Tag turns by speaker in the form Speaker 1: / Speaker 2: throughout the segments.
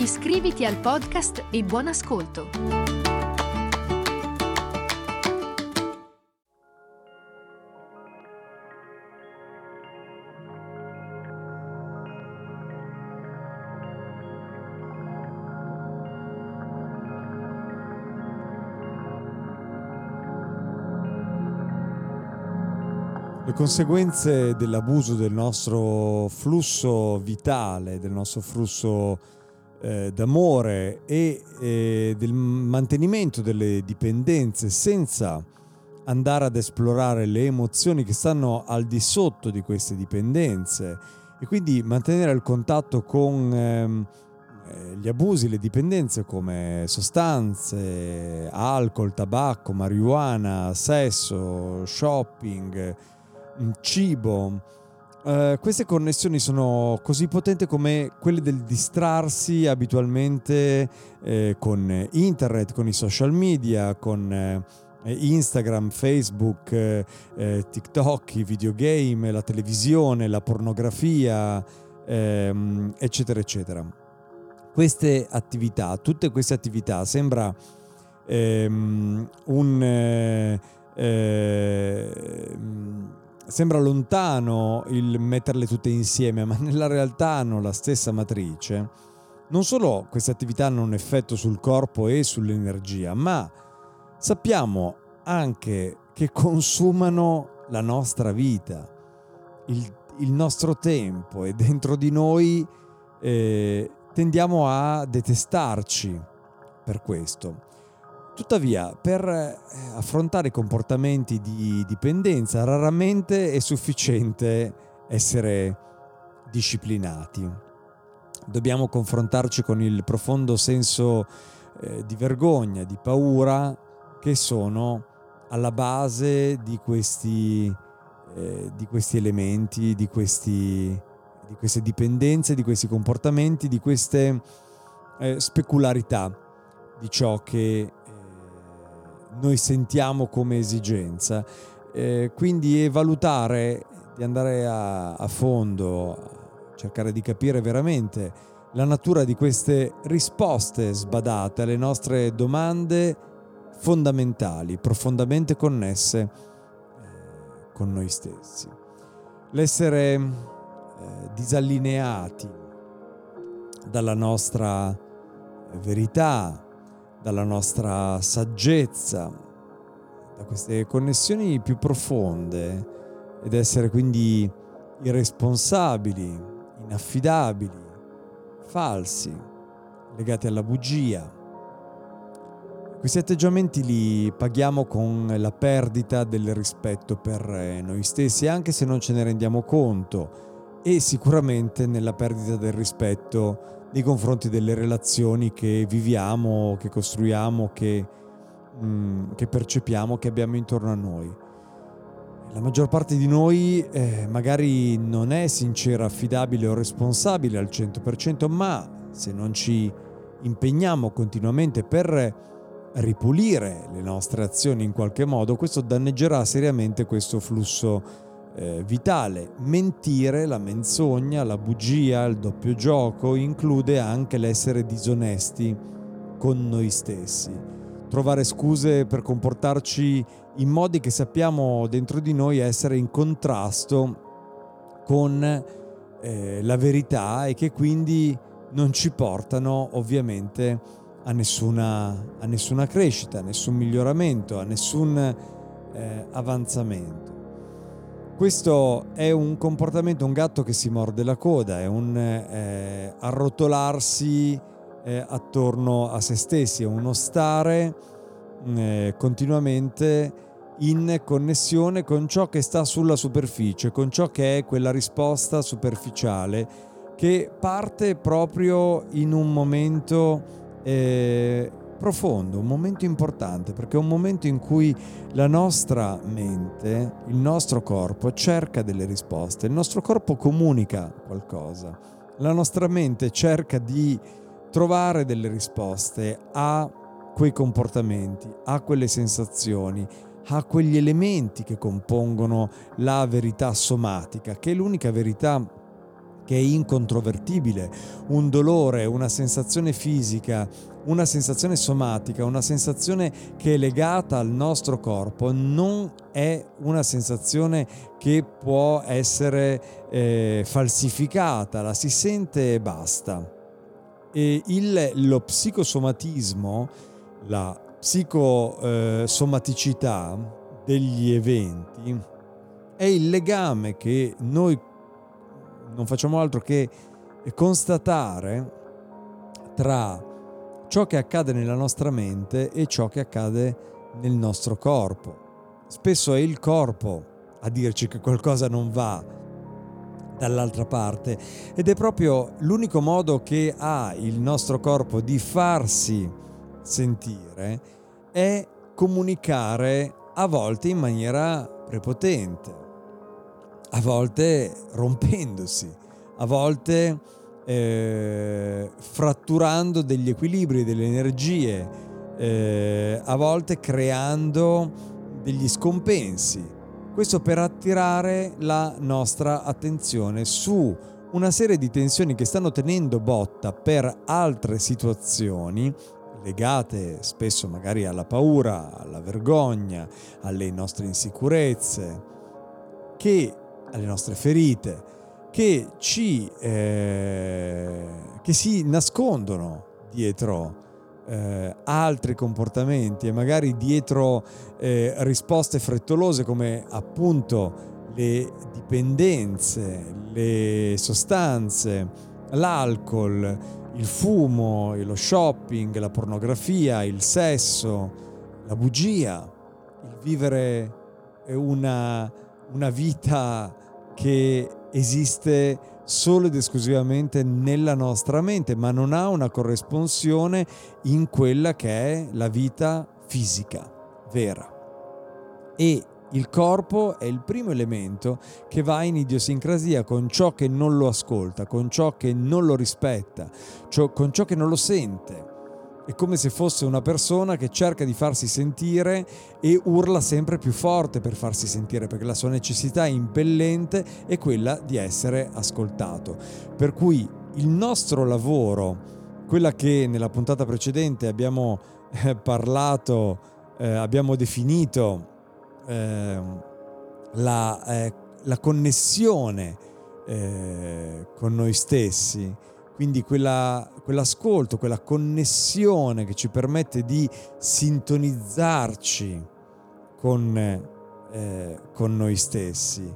Speaker 1: Iscriviti al podcast e buon ascolto!
Speaker 2: Le conseguenze dell'abuso del nostro flusso vitale, del nostro flusso eh, d'amore e eh, del mantenimento delle dipendenze senza andare ad esplorare le emozioni che stanno al di sotto di queste dipendenze e quindi mantenere il contatto con ehm, eh, gli abusi, le dipendenze come sostanze, alcol, tabacco, marijuana, sesso, shopping, Mm, cibo. Uh, queste connessioni sono così potenti come quelle del distrarsi abitualmente eh, con internet, con i social media, con eh, Instagram, Facebook, eh, eh TikTok, i videogame, la televisione, la pornografia, ehm, eccetera, eccetera. Queste attività, tutte queste attività, sembra ehm, un... Eh, ehm, sembra lontano il metterle tutte insieme, ma nella realtà hanno la stessa matrice. Non solo queste attività hanno un effetto sul corpo e sull'energia, ma sappiamo anche che consumano la nostra vita, il, il nostro tempo e dentro di noi eh, tendiamo a detestarci per questo. Tuttavia, per eh, affrontare comportamenti di dipendenza, raramente è sufficiente essere disciplinati. Dobbiamo confrontarci con il profondo senso eh, di vergogna, di paura che sono alla base di questi, eh, di questi elementi, di, questi, di, queste dipendenze, di questi comportamenti, di queste eh, specularità di ciò che noi sentiamo come esigenza. Eh, quindi valutare, di andare a, a fondo, cercare di capire veramente la natura di queste risposte sbadate alle nostre domande fondamentali, profondamente connesse eh, con noi stessi. L'essere eh, disallineati dalla nostra verità, dalla nostra saggezza, da queste connessioni più profonde ed essere quindi irresponsabili, inaffidabili, falsi, legati alla bugia. Questi atteggiamenti li paghiamo con la perdita del rispetto per noi stessi, anche se non ce ne rendiamo conto, e sicuramente nella perdita del rispetto nei confronti delle relazioni che viviamo, che costruiamo, che, mm, che percepiamo, che abbiamo intorno a noi. La maggior parte di noi eh, magari non è sincera, affidabile o responsabile al 100%, ma se non ci impegniamo continuamente per ripulire le nostre azioni in qualche modo, questo danneggerà seriamente questo flusso eh, vitale. Mentire, la menzogna, la bugia, il doppio gioco include anche l'essere disonesti con noi stessi. Trovare scuse per comportarci in modi che sappiamo dentro di noi essere in contrasto con eh, la verità e che quindi non ci portano ovviamente a nessuna, a nessuna crescita, a nessun miglioramento, a nessun eh, avanzamento. Questo è un comportamento, un gatto che si morde la coda, è un eh, arrotolarsi eh, attorno a se stessi, è uno stare eh, continuamente in connessione con ciò che sta sulla superficie, con ciò che è quella risposta superficiale che parte proprio in un momento eh, profondo, un momento importante, perché è un momento in cui la nostra mente, il nostro corpo cerca delle risposte, il nostro corpo comunica qualcosa, la nostra mente cerca di trovare delle risposte a quei comportamenti, a quelle sensazioni, a quegli elementi che compongono la verità somatica, che è l'unica verità che è incontrovertibile, un dolore, una sensazione fisica, una sensazione somatica, una sensazione che è legata al nostro corpo, non è una sensazione che può essere eh, falsificata, la si sente e basta. E il, lo psicosomatismo, la psicosomaticità eh, degli eventi, è il legame che noi non facciamo altro che constatare tra ciò che accade nella nostra mente e ciò che accade nel nostro corpo. Spesso è il corpo a dirci che qualcosa non va dall'altra parte ed è proprio l'unico modo che ha il nostro corpo di farsi sentire è comunicare a volte in maniera prepotente, a volte rompendosi, a volte eh, fratturando degli equilibri, delle energie, eh, a volte creando degli scompensi. Questo per attirare la nostra attenzione su una serie di tensioni che stanno tenendo botta per altre situazioni legate spesso magari alla paura, alla vergogna, alle nostre insicurezze, che alle nostre ferite, che, ci, eh, che si nascondono dietro eh, altri comportamenti e magari dietro eh, risposte frettolose come appunto le dipendenze, le sostanze, l'alcol, il fumo, lo shopping, la pornografia, il sesso, la bugia, il vivere una, una vita che esiste solo ed esclusivamente nella nostra mente, ma non ha una corresponsione in quella che è la vita fisica vera. E il corpo è il primo elemento che va in idiosincrasia con ciò che non lo ascolta, con ciò che non lo rispetta, con ciò che non lo sente è come se fosse una persona che cerca di farsi sentire e urla sempre più forte per farsi sentire, perché la sua necessità impellente è quella di essere ascoltato. Per cui il nostro lavoro, quella che nella puntata precedente abbiamo eh, parlato, eh, abbiamo definito eh, la, la, connessione eh, con noi stessi, quindi quella, quell'ascolto, quella connessione che ci permette di sintonizzarci con, eh, con noi stessi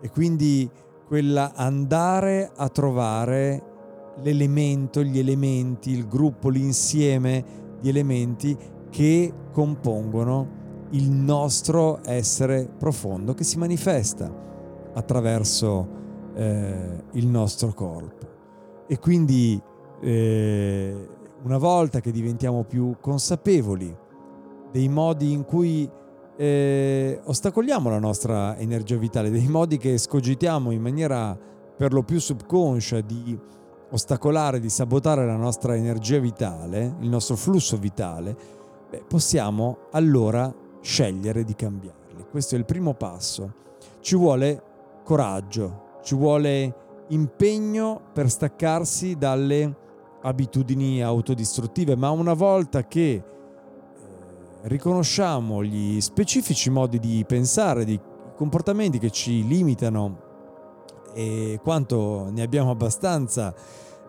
Speaker 2: e quindi quella andare a trovare l'elemento, gli elementi, il gruppo, l'insieme di elementi che compongono il nostro essere profondo che si manifesta attraverso eh, il nostro corpo. E quindi eh, una volta che diventiamo più consapevoli dei modi in cui eh, ostacoliamo la nostra energia vitale, dei modi che scogitiamo in maniera per lo più subconscia di ostacolare, di sabotare la nostra energia vitale, il nostro flusso vitale, beh, possiamo allora scegliere di cambiarli. Questo è il primo passo. Ci vuole coraggio, ci vuole impegno per staccarsi dalle abitudini autodistruttive, ma una volta che eh, riconosciamo gli specifici modi di pensare, di comportamenti che ci limitano e quanto ne abbiamo abbastanza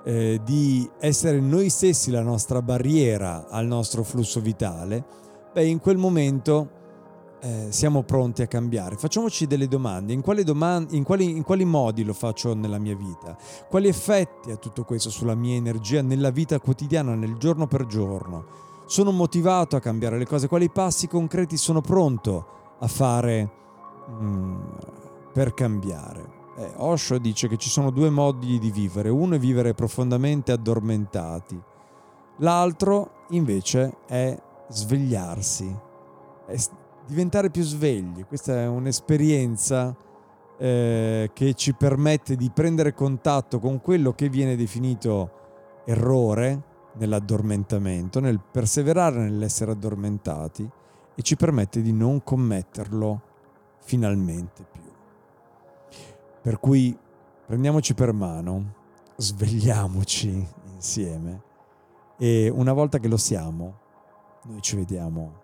Speaker 2: eh, di essere noi stessi la nostra barriera al nostro flusso vitale, beh in quel momento eh, siamo pronti a cambiare. Facciamoci delle domande. In quali, domande in, quali, in quali modi lo faccio nella mia vita? Quali effetti ha tutto questo sulla mia energia nella vita quotidiana, nel giorno per giorno? Sono motivato a cambiare le cose? Quali passi concreti sono pronto a fare mm, per cambiare? Eh, Osho dice che ci sono due modi di vivere. Uno è vivere profondamente addormentati. L'altro invece è svegliarsi, è diventare più svegli. Questa è un'esperienza eh, che ci permette di prendere contatto con quello che viene definito errore nell'addormentamento, nel perseverare nell'essere addormentati e ci permette di non commetterlo finalmente più. Per cui prendiamoci per mano, svegliamoci insieme e una volta che lo siamo, noi ci vediamo